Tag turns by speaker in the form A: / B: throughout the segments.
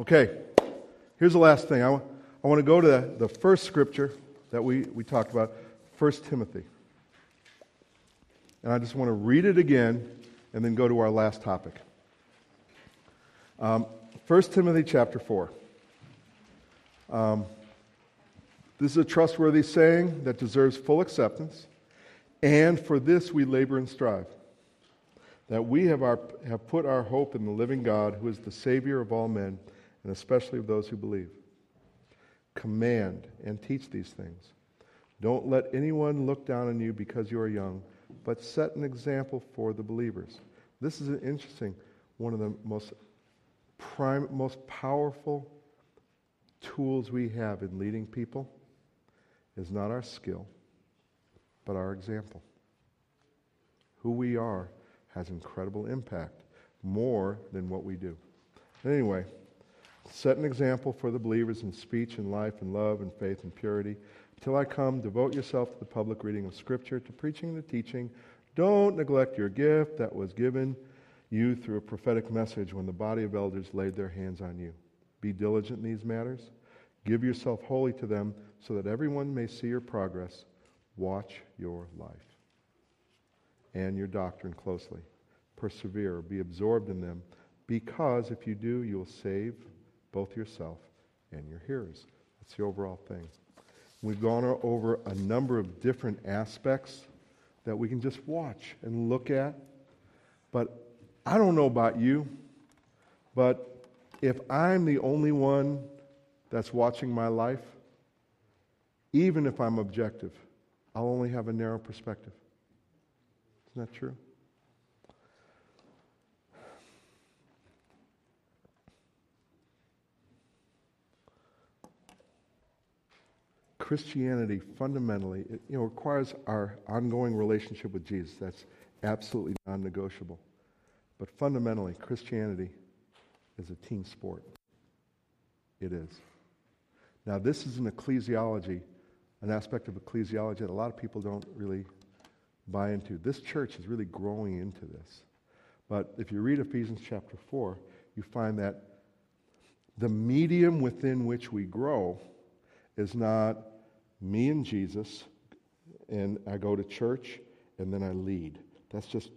A: Okay, here's the last thing. I, w- I want to go to the, the first scripture that we, we talked about, 1 Timothy. And I just want to read it again and then go to our last topic. Um, 1 Timothy chapter 4. Um, this is a trustworthy saying that deserves full acceptance, and for this we labor and strive. That we have, our, have put our hope in the living God, who is the Savior of all men, and especially of those who believe. Command and teach these things. Don't let anyone look down on you because you are young, but set an example for the believers. This is an interesting, one of the most prime, most powerful tools we have in leading people is not our skill, but our example. Who we are has incredible impact, more than what we do. Anyway, set an example for the believers in speech and life and love and faith and purity. Till I come, devote yourself to the public reading of Scripture, to preaching and teaching. Don't neglect your gift that was given you through a prophetic message when the body of elders laid their hands on you. Be diligent in these matters. Give yourself wholly to them so that everyone may see your progress. Watch your life and your doctrine closely. Persevere, be absorbed in them, because if you do, you will save both yourself and your hearers. That's the overall thing. We've gone over a number of different aspects that we can just watch and look at. But I don't know about you, but if I'm the only one that's watching my life, even if I'm objective, I'll only have a narrow perspective. Isn't that true? Christianity fundamentally it, you know, requires our ongoing relationship with Jesus. That's absolutely non negotiable. But fundamentally, Christianity is a team sport. It is. Now, this is an ecclesiology, an aspect of ecclesiology that a lot of people don't really buy into. This church is really growing into this. But if you read Ephesians chapter 4, you find that the medium within which we grow is not me and Jesus, and I go to church and then I lead. That's just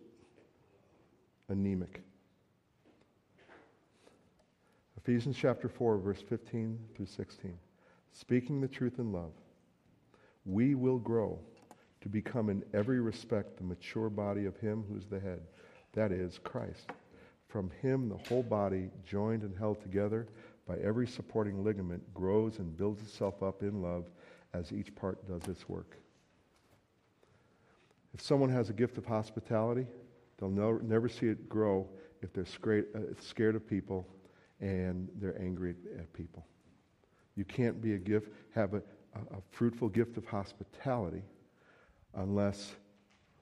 A: anemic. Ephesians chapter 4, verse 15 through 16. Speaking the truth in love, we will grow to become in every respect the mature body of Him who's the head, that is, Christ. From Him, the whole body, joined and held together by every supporting ligament, grows and builds itself up in love as each part does its work. If someone has a gift of hospitality, they'll no, never see it grow if they're scared, uh, scared of people and they're angry at people. You can't be a gift, have a, a, fruitful gift of hospitality unless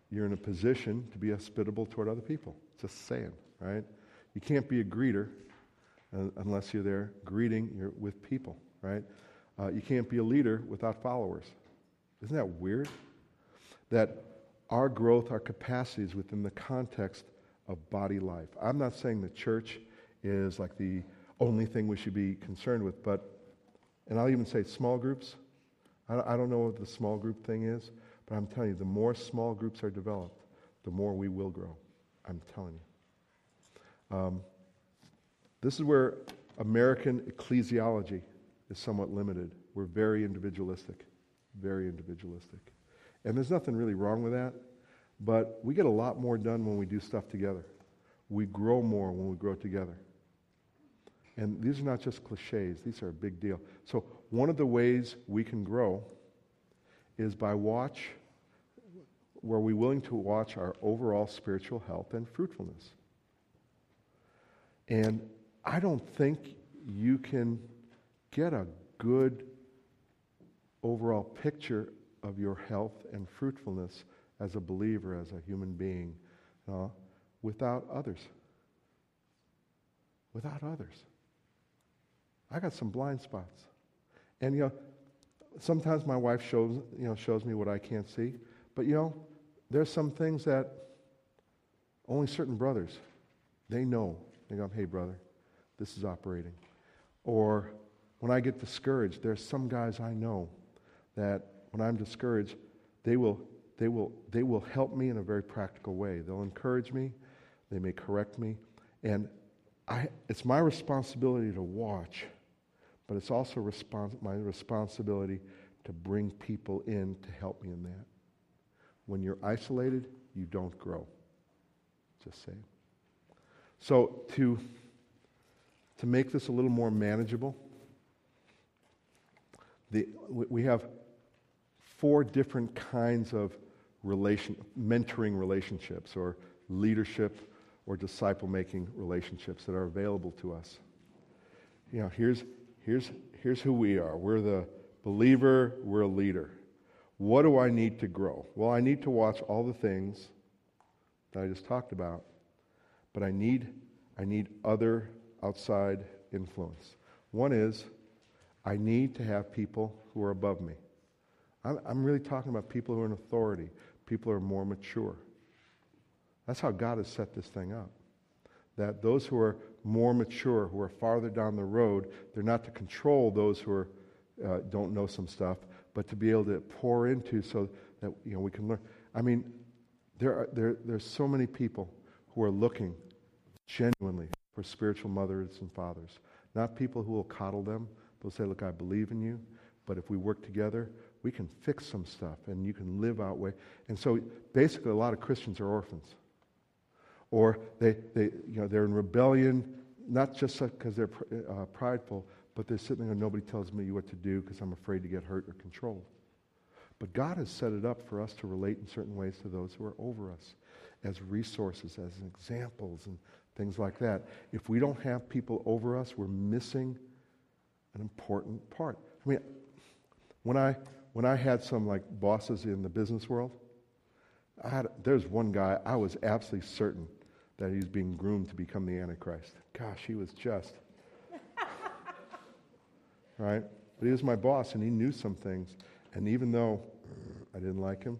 A: you're in a position to be hospitable toward other people. It's just saying, right? You can't be a greeter unless you're there greeting you're with people, right? Uh, you can't be a leader without followers. Isn't that weird? That our growth, our capacities within the context of body life. I'm not saying the church is like the only thing we should be concerned with, but, and I'll even say small groups. I don't know what the small group thing is, but I'm telling you, the more small groups are developed, the more we will grow. I'm telling you. Um, this is where American ecclesiology is somewhat limited. We're very individualistic, very individualistic. And there's nothing really wrong with that, but we get a lot more done when we do stuff together. We grow more when we grow together. And these are not just cliches, these are a big deal. So, one of the ways we can grow is by watch, were we willing to watch our overall spiritual health and fruitfulness? And I don't think you can get a good overall picture of your health and fruitfulness as a believer, as a human being, uh, without others. Without others. I got some blind spots. And, you know, sometimes my wife shows, you know, shows me what I can't see. But, you know, there's some things that only certain brothers, they know. They go, hey, brother, this is operating. Or when I get discouraged, there are some guys I know that when I'm discouraged, they will, they will, they will help me in a very practical way. They'll encourage me, they may correct me, and I, it's my responsibility to watch, but it's also respons- my responsibility to bring people in to help me in that. When you're isolated, you don't grow. Just saying. So, to, to make this a little more manageable, the, we have four different kinds of relation, mentoring relationships or leadership or disciple making relationships that are available to us. You know, here's, here's, here's who we are we're the believer, we're a leader. What do I need to grow? Well, I need to watch all the things that I just talked about, but I need, I need other outside influence. One is I need to have people who are above me. I'm, I'm really talking about people who are in authority, people who are more mature. That's how God has set this thing up. That those who are more mature, who are farther down the road, they're not to control those who are, uh, don't know some stuff, but to be able to pour into so that you know we can learn. I mean, there are there there's so many people who are looking genuinely for spiritual mothers and fathers, not people who will coddle them. They'll say, "Look, I believe in you, but if we work together, we can fix some stuff, and you can live out way." And so, basically, a lot of Christians are orphans, or they they you know they're in rebellion, not just because they're uh, prideful, but they're sitting there and nobody tells me what to do because I'm afraid to get hurt or controlled. But God has set it up for us to relate in certain ways to those who are over us as resources, as examples, and things like that. If we don't have people over us, we're missing an important part. I mean, when I when I had some like bosses in the business world, I had there's one guy I was absolutely certain that he was being groomed to become the Antichrist. Gosh, he was just right? But he was my boss and he knew some things. And even though I didn't like him,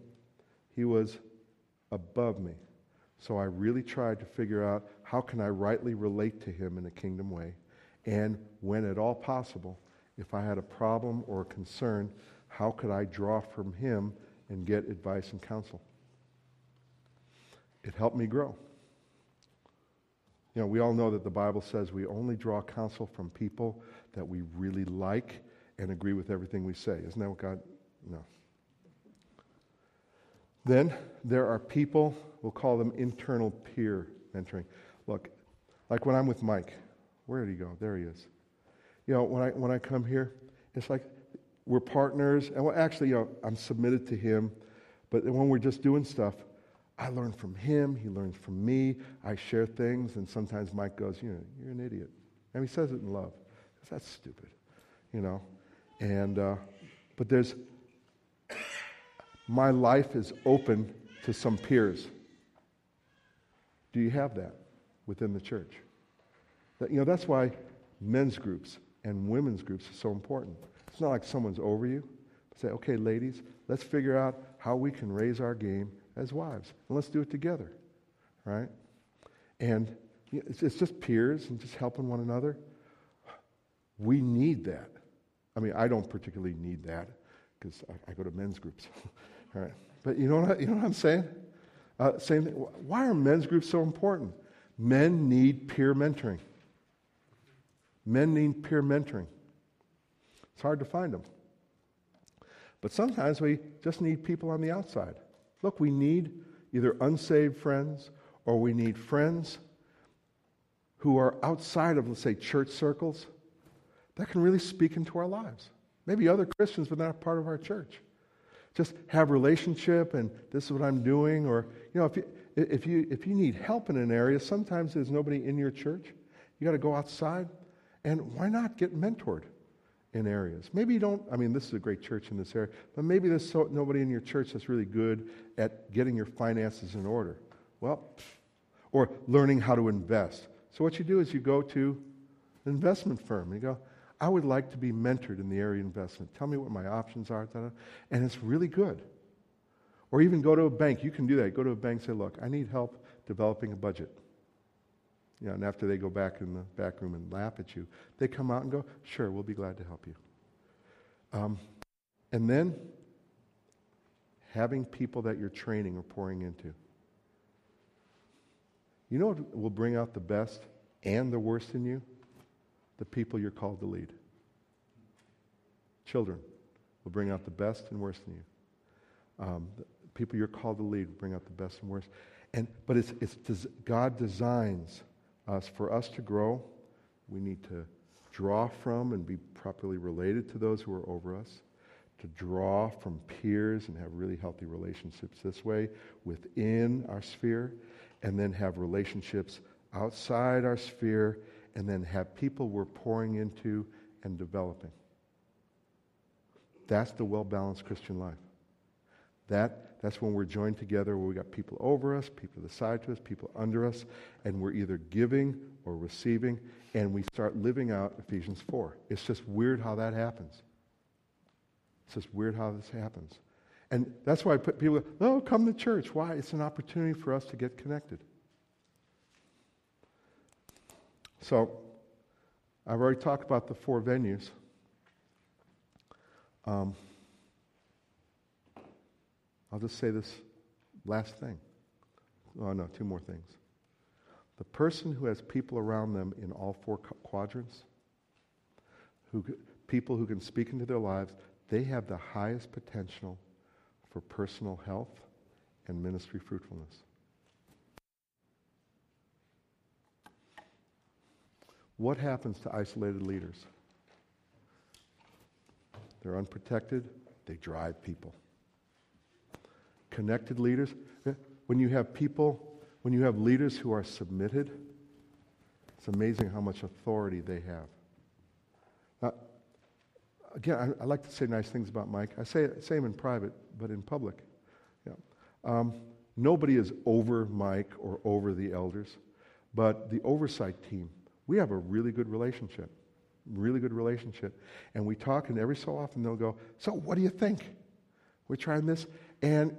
A: he was above me. So I really tried to figure out how can I rightly relate to him in a kingdom way. And when at all possible, if I had a problem or a concern, how could I draw from him and get advice and counsel? It helped me grow. You know, we all know that the Bible says we only draw counsel from people that we really like and agree with everything we say. Isn't that what God? No. Then there are people, we'll call them internal peer mentoring. Look, like when I'm with Mike, where did he go? There he is. You know, when I, when I come here, it's like we're partners, and well, actually, you know, I'm submitted to him, but when we're just doing stuff, I learn from him, he learns from me, I share things, and sometimes Mike goes, you know, you're an idiot. And he says it in love. That's stupid, you know. And uh, but there's my life is open to some peers. Do you have that within the church? That, you know, that's why men's groups and women's groups are so important. It's not like someone's over you. Say, okay, ladies, let's figure out how we can raise our game as wives. And let's do it together, right? And it's just peers and just helping one another. We need that. I mean, I don't particularly need that because I, I, go to men's groups. All right. But you know what, you know what I'm saying? Uh, same thing. Why are men's groups so important? Men need peer mentoring. Men need peer mentoring. It's hard to find them. But sometimes we just need people on the outside. Look, we need either unsaved friends or we need friends who are outside of, let's say, church circles that can really speak into our lives. Maybe other Christians, but not part of our church. Just have relationship and this is what I'm doing. Or, you know, if you, if you, if you need help in an area, sometimes there's nobody in your church. You got to go outside. And why not get mentored in areas? Maybe you don't, I mean, this is a great church in this area, but maybe there's so, nobody in your church that's really good at getting your finances in order. Well, or learning how to invest. So what you do is you go to an investment firm and you go, I would like to be mentored in the area of investment. Tell me what my options are. And it's really good. Or even go to a bank. You can do that. Go to a bank and say, look, I need help developing a budget. You know, and after they go back in the back room and laugh at you, they come out and go, Sure, we'll be glad to help you. Um, and then having people that you're training or pouring into. You know what will bring out the best and the worst in you? The people you're called to lead. Children will bring out the best and worst in you. Um, people you're called to lead will bring out the best and worst. And, but it's, it's, God designs us for us to grow. We need to draw from and be properly related to those who are over us, to draw from peers and have really healthy relationships this way within our sphere, and then have relationships outside our sphere, and then have people we're pouring into and developing. That's the well balanced Christian life. That, that's when we're joined together where we got people over us, people to the side to us, people under us, and we're either giving or receiving, and we start living out Ephesians 4. It's just weird how that happens. It's just weird how this happens. And that's why I put people, no, come to church. Why? It's an opportunity for us to get connected. So, I've already talked about the four venues. Um, I'll just say this last thing. Oh, no, two more things. The person who has people around them in all four quadrants, who, people who can speak into their lives, they have the highest potential for personal health and ministry fruitfulness. What happens to isolated leaders? They're unprotected, they drive people connected leaders. When you have people, when you have leaders who are submitted, it's amazing how much authority they have. Now, again, I, I like to say nice things about Mike. I say it same in private, but in public. Yeah. Um, nobody is over Mike or over the elders, but the oversight team, we have a really good relationship. Really good relationship. And we talk, and every so often they'll go, So, what do you think? We're trying this. And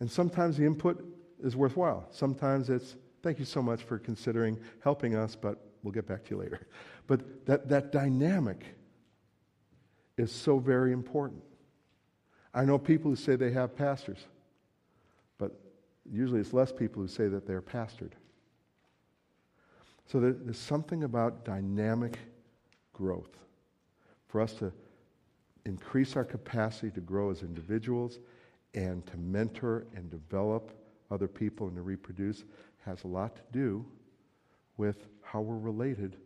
A: and sometimes the input is worthwhile. Sometimes it's, thank you so much for considering helping us, but we'll get back to you later. But that, that dynamic is so very important. I know people who say they have pastors, but usually it's less people who say that they're pastored. So there's something about dynamic growth for us to increase our capacity to grow as individuals and to mentor and develop other people and to reproduce has a lot to do with how we're related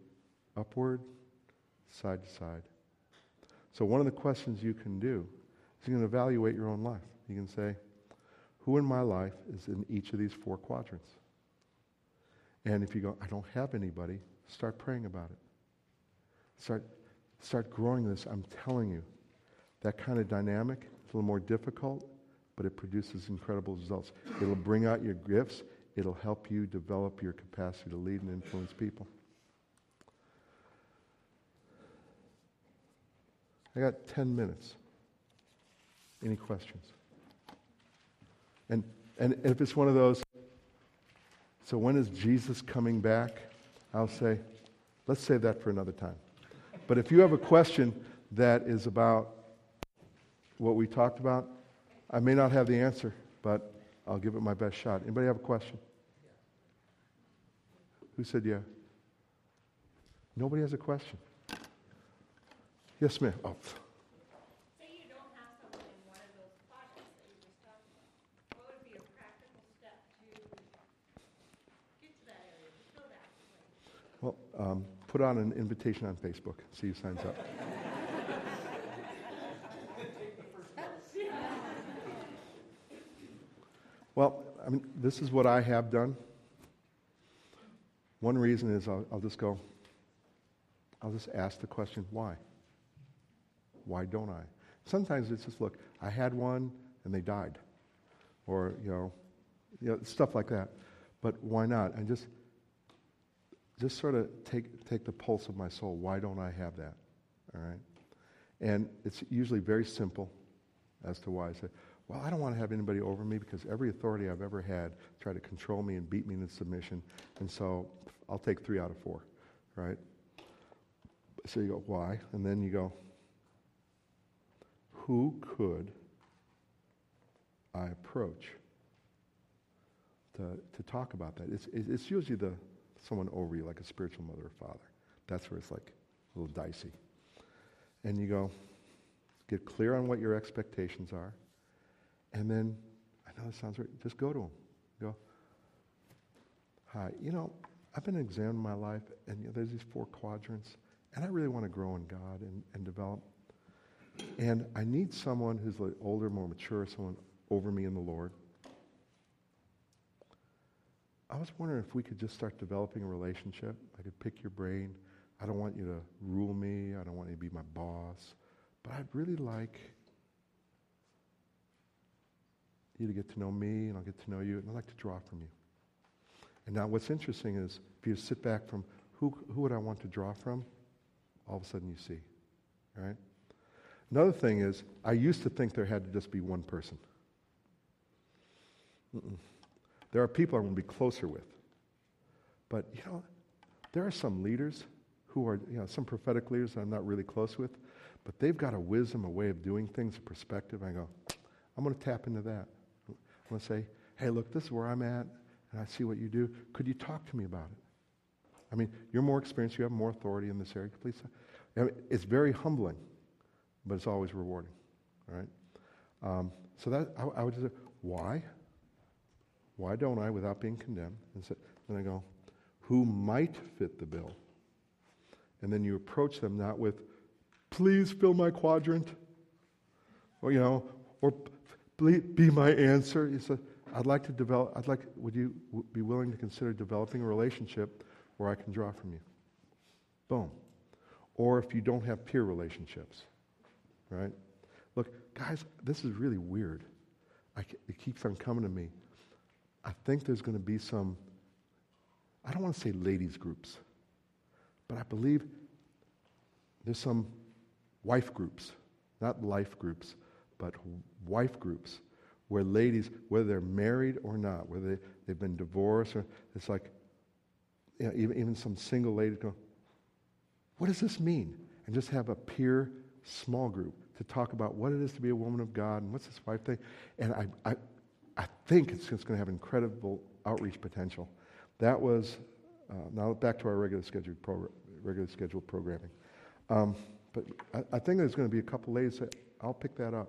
A: upward, side to side. So, one of the questions you can do is you can evaluate your own life. You can say, Who in my life is in each of these four quadrants? And if you go, I don't have anybody, start praying about it. Start, start growing this. I'm telling you, that kind of dynamic is a little more difficult but it produces incredible results. It'll bring out your gifts, it'll help you develop your capacity to lead and influence people. I got 10 minutes. Any questions? And, and if it's one of those, so when is Jesus coming back? I'll say, let's save that for another time. But if you have a question that is about what we talked about, I may not have the answer, but I'll give it my best shot. Anybody have a question? Who said yeah? Nobody has a question. Yes, ma'am. Oh.
B: Say you don't have someone in one of those projects that you just talked about. What would be a practical step to get to that area, to fill that place?
A: Well, um, put on an invitation on Facebook. See who signs up. Well, I mean, this is what I have done. One reason is I'll, I'll just go, I'll just ask the question, why? Why don't I? Sometimes it's just, look, I had one and they died. Or, you know, you know stuff like that. But why not? And just, just sort of take, take the pulse of my soul. Why don't I have that? All right? And it's usually very simple as to why. I well, I don't want to have anybody over me because every authority I've ever had tried to control me and beat me into submission. And so I'll take three out of four, right? So you go, why? And then you go, who could I approach to, to talk about that? It's, it's usually the someone over you, like a spiritual mother or father. That's where it's like a little dicey. And you go, get clear on what your expectations are. And then, I know this sounds weird, just go to them. Go, hi, you know, I've been examining my life, and you know, there's these four quadrants, and I really want to grow in God and, and develop. And I need someone who's like older, more mature, someone over me in the Lord. I was wondering if we could just start developing a relationship. I could pick your brain. I don't want you to rule me. I don't want you to be my boss. But I'd really like you to get to know me, and I'll get to know you, and I'd like to draw from you. And now what's interesting is if you sit back from who, who would I want to draw from, all of a sudden you see, right? Another thing is, I used to think there had to just be one person. Mm-mm. There are people I want to be closer with. But, you know, there are some leaders who are, you know, some prophetic leaders I'm not really close with, but they've got a wisdom, a way of doing things, a perspective. I go, I'm going to tap into that. To say, hey, look, this is where I'm at, and I see what you do. Could you talk to me about it? I mean, you're more experienced, you have more authority in this area. Please. I mean, it's very humbling, but it's always rewarding, right? Um, so that I, I would just say, why? Why don't I, without being condemned? And so, then I go, who might fit the bill? And then you approach them not with, please fill my quadrant, or, you know, or be my answer. He said, I'd like to develop, I'd like, would you be willing to consider developing a relationship where I can draw from you? Boom. Or if you don't have peer relationships, right? Look, guys, this is really weird. I, it keeps on coming to me. I think there's going to be some, I don't want to say ladies' groups, but I believe there's some wife groups, not life groups, but wife groups where ladies, whether they're married or not, whether they, they've been divorced, or it's like, you know, even, even some single ladies go, what does this mean? And just have a peer small group to talk about what it is to be a woman of God and what's this wife thing. And I, I, I think it's going to have incredible outreach potential. That was, uh, now back to our regular scheduled, progr- regular scheduled programming. Um, but I, I, think there's going to be a couple ladies that I'll pick that up.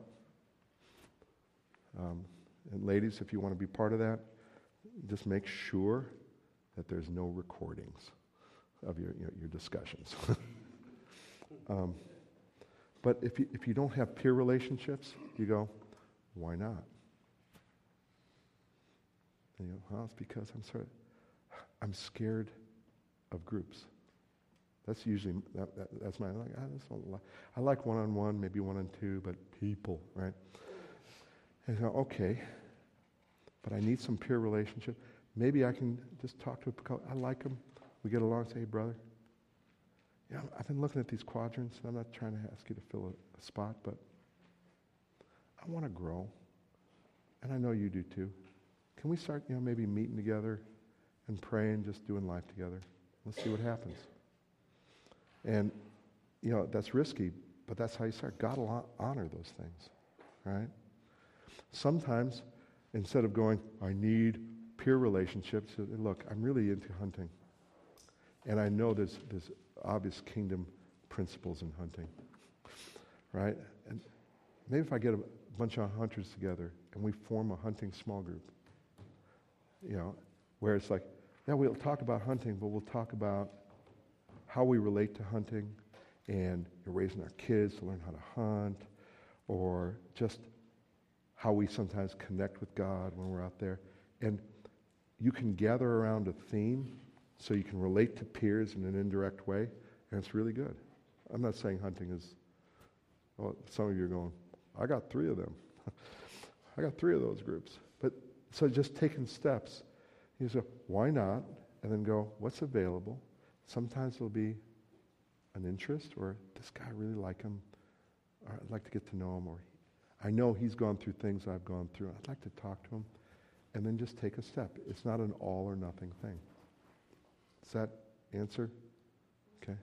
A: Um, and ladies, if you want to be part of that, just make sure that there's no recordings of your, your, your discussions. um, but if you, if you don't have peer relationships, you go, why not? And you go, well, it's because I'm sort of, I'm scared of groups. That's usually, that, that, that's my, like, I, like, I like one-on-one, maybe one-on-two, but people, right? And go, okay, but I need some peer relationship. Maybe I can just talk to a couple, I like them. We get along, say, hey, brother, yeah, I've been looking at these quadrants, and I'm not trying to ask you to fill a, a spot, but I want to grow. And I know you do too. Can we start, you know, maybe meeting together and praying, just doing life together? Let's see what happens. And, you know, that's risky, but that's how you start. God will honor those things, right? Sometimes, instead of going, I need peer relationships, look, I'm really into hunting. And I know there's, there's obvious kingdom principles in hunting, right? And maybe if I get a bunch of hunters together and we form a hunting small group, you know, where it's like, yeah, we'll talk about hunting, but we'll talk about how we relate to hunting and you're raising our kids to learn how to hunt, or just how we sometimes connect with God when we're out there. And you can gather around a theme so you can relate to peers in an indirect way, and it's really good. I'm not saying hunting is, well, some of you are going, I got three of them. I got three of those groups. But so just taking steps. You say, why not? And then go, what's available? Sometimes it'll be an interest, or this guy, I really like him, or I'd like to get to know him, or I know he's gone through things I've gone through. I'd like to talk to him and then just take a step. It's not an all or nothing thing. Does that answer? Okay.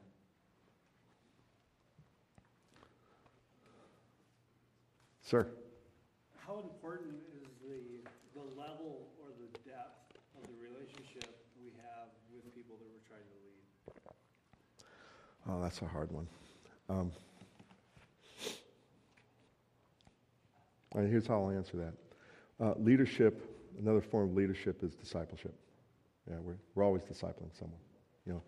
A: Sir.
C: How important is the, the level or the depth of the relationship we have with people that we're trying to lead?
A: Oh, that's a hard one. Um, right, here's how I'll answer that. Uh, leadership, another form of leadership is discipleship. Yeah, we're, we're always discipling someone, you know.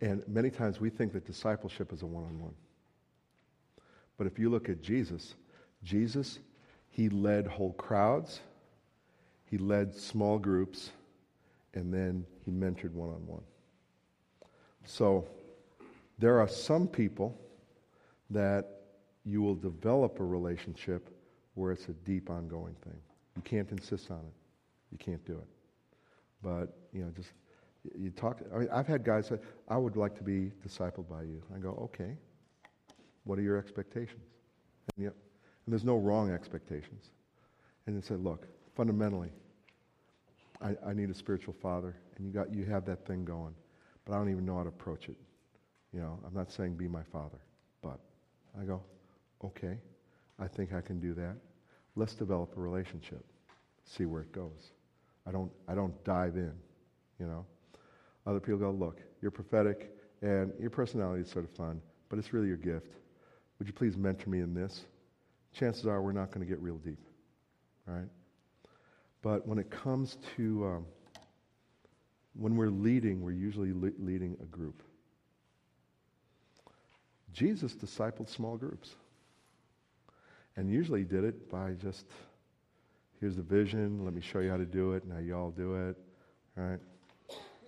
A: And many times we think that discipleship is a one-on-one. But if you look at Jesus, Jesus, he led whole crowds, he led small groups, and then he mentored one-on-one. So there are some people that you will develop a relationship where it's a deep, ongoing thing. You can't insist on it. You can't do it. But, you know, just you talk. I mean, I've had guys say, I would like to be discipled by you. I go, okay. What are your expectations? And, yep, and there's no wrong expectations. And they say, look, fundamentally, I, I need a spiritual father, and you, got, you have that thing going, but I don't even know how to approach it. You know, I'm not saying be my father, but I go, okay, I think I can do that. Let's develop a relationship, see where it goes. I don't, I don't dive in, you know. Other people go, look, you're prophetic and your personality is sort of fun, but it's really your gift. Would you please mentor me in this? Chances are we're not going to get real deep, right? But when it comes to um, when we're leading, we're usually le- leading a group. Jesus discipled small groups. And usually he did it by just, here's the vision, let me show you how to do it, and now you all do it, right?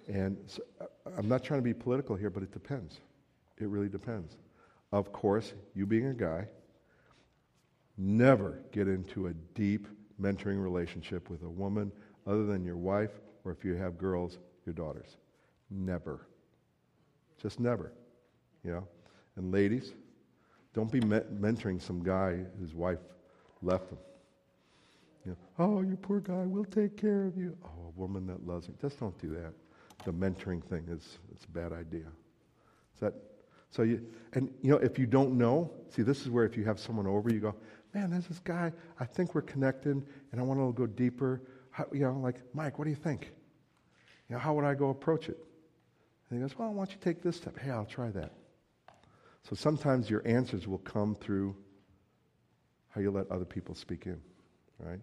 A: And so, uh, I'm not trying to be political here, but it depends. It really depends. Of course, you being a guy, never get into a deep mentoring relationship with a woman other than your wife, or if you have girls, your daughters. Never. Just never. You know? And ladies, don't be me- mentoring some guy whose wife left him. You know, oh, you poor guy, we'll take care of you. Oh, a woman that loves me. Just don't do that. The mentoring thing is it's a bad idea. Is that so you and you know, if you don't know, see this is where if you have someone over, you go, Man, there's this guy, I think we're connected and I want to go deeper. How, you know, like, Mike, what do you think? You know, how would I go approach it? And he goes, Well, why don't you take this step? Hey, I'll try that. So sometimes your answers will come through how you let other people speak in, right?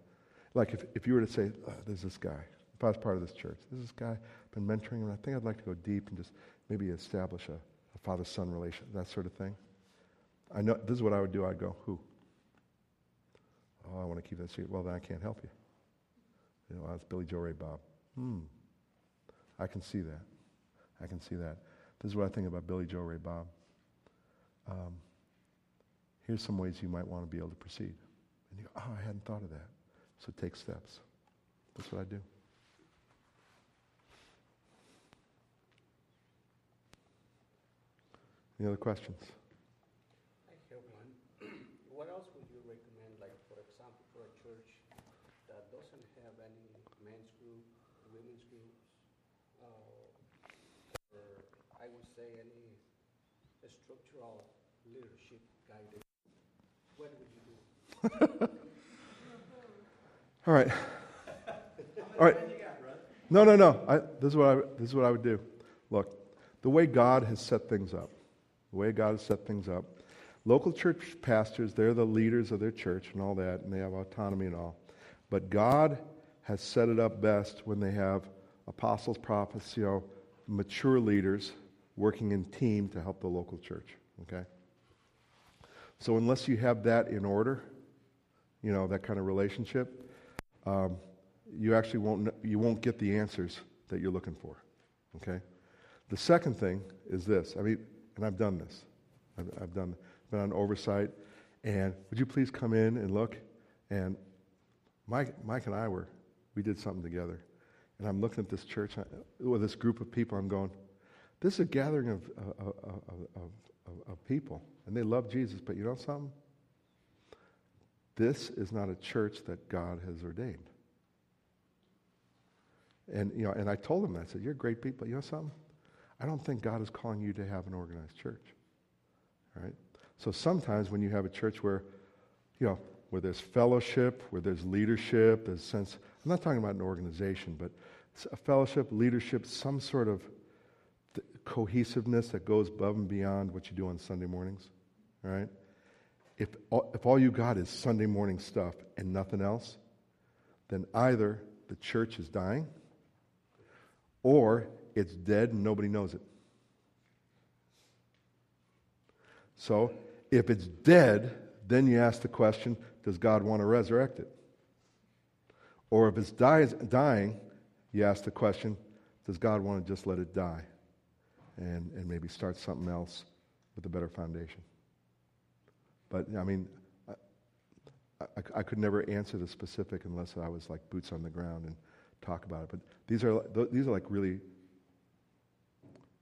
A: Like if, if you were to say, oh, there's this guy, if I was part of this church, there's this guy, I've been mentoring him, I think I'd like to go deep and just maybe establish a, a father-son relation, that sort of thing. I know, this is what I would do. I'd go, who? Oh, I want to keep that secret. Well, then I can't help you. You know, that's Billy Joe Ray Bob. Hmm. I can see that. I can see that. This is what I think about Billy Joe Ray Bob um, here's some ways you might want to be able to proceed. And you go, oh, I hadn't thought of that. So take steps. That's what I do. Any other questions?
D: I have one. What else would you recommend, like, for example, for a church that doesn't have any men's group, women's groups, uh, or I would say any structural leadership guidance? What would you do?
A: All right. All right. No, no, no. I, this, is what I, this is what I would do. Look, the way God has set things up, the way God has set things up, local church pastors, they're the leaders of their church and all that, and they have autonomy and all. But God has set it up best when they have apostles, prophets, you know, mature leaders working in team to help the local church. Okay? So unless you have that in order, you know, that kind of relationship, um, you actually won't, you won't get the answers that you're looking for. Okay? The second thing is this. I mean, and I've done this. I've, I've done, been on oversight. And would you please come in and look? And Mike, Mike and I were, we did something together. And I'm looking at this church, uh, with this group of people, I'm going, this is a gathering of, uh, uh, of, of, of, of people. And they love Jesus, but you know something? this is not a church that God has ordained. And, you know, and I told them that. I said, You're great people. You know something? I don't think God is calling you to have an organized church. All right? So sometimes when you have a church where, you know, where there's fellowship, where there's leadership, there's sense, I'm not talking about an organization, but a fellowship, leadership, some sort of cohesiveness that goes above and beyond what you do on Sunday mornings. All right? If all, if all you got is Sunday morning stuff and nothing else, then either the church is dying or it's dead and nobody knows it. So, if it's dead, then you ask the question does God want to resurrect it? Or if it's dies, dying, you ask the question does God want to just let it die and, and maybe start something else with a better foundation? But, I mean, I, I, I could never answer the specific unless I was like boots on the ground and talk about it. But these are, these are like really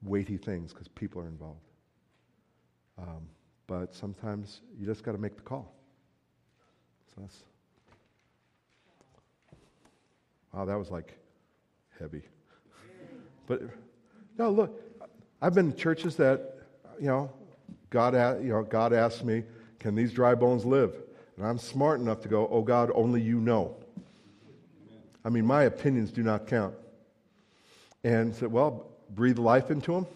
A: weighty things because people are involved. Um, but sometimes you just got to make the call. So that's. Wow, that was like heavy. But no, look, I've been in churches that, you know, God, you know, God asked me, "Can these dry bones live?" And I'm smart enough to go, "Oh God, only you know." I mean, my opinions do not count. And said, "Well, breathe life into them."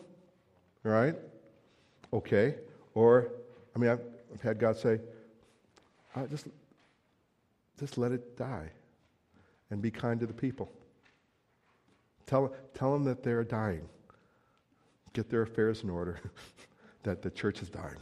A: Right? Okay. Or, I mean, I've, I've had God say, uh, just, just let it die and be kind to the people. Tell, tell them that they're dying. Get their affairs in order, that the church is dying.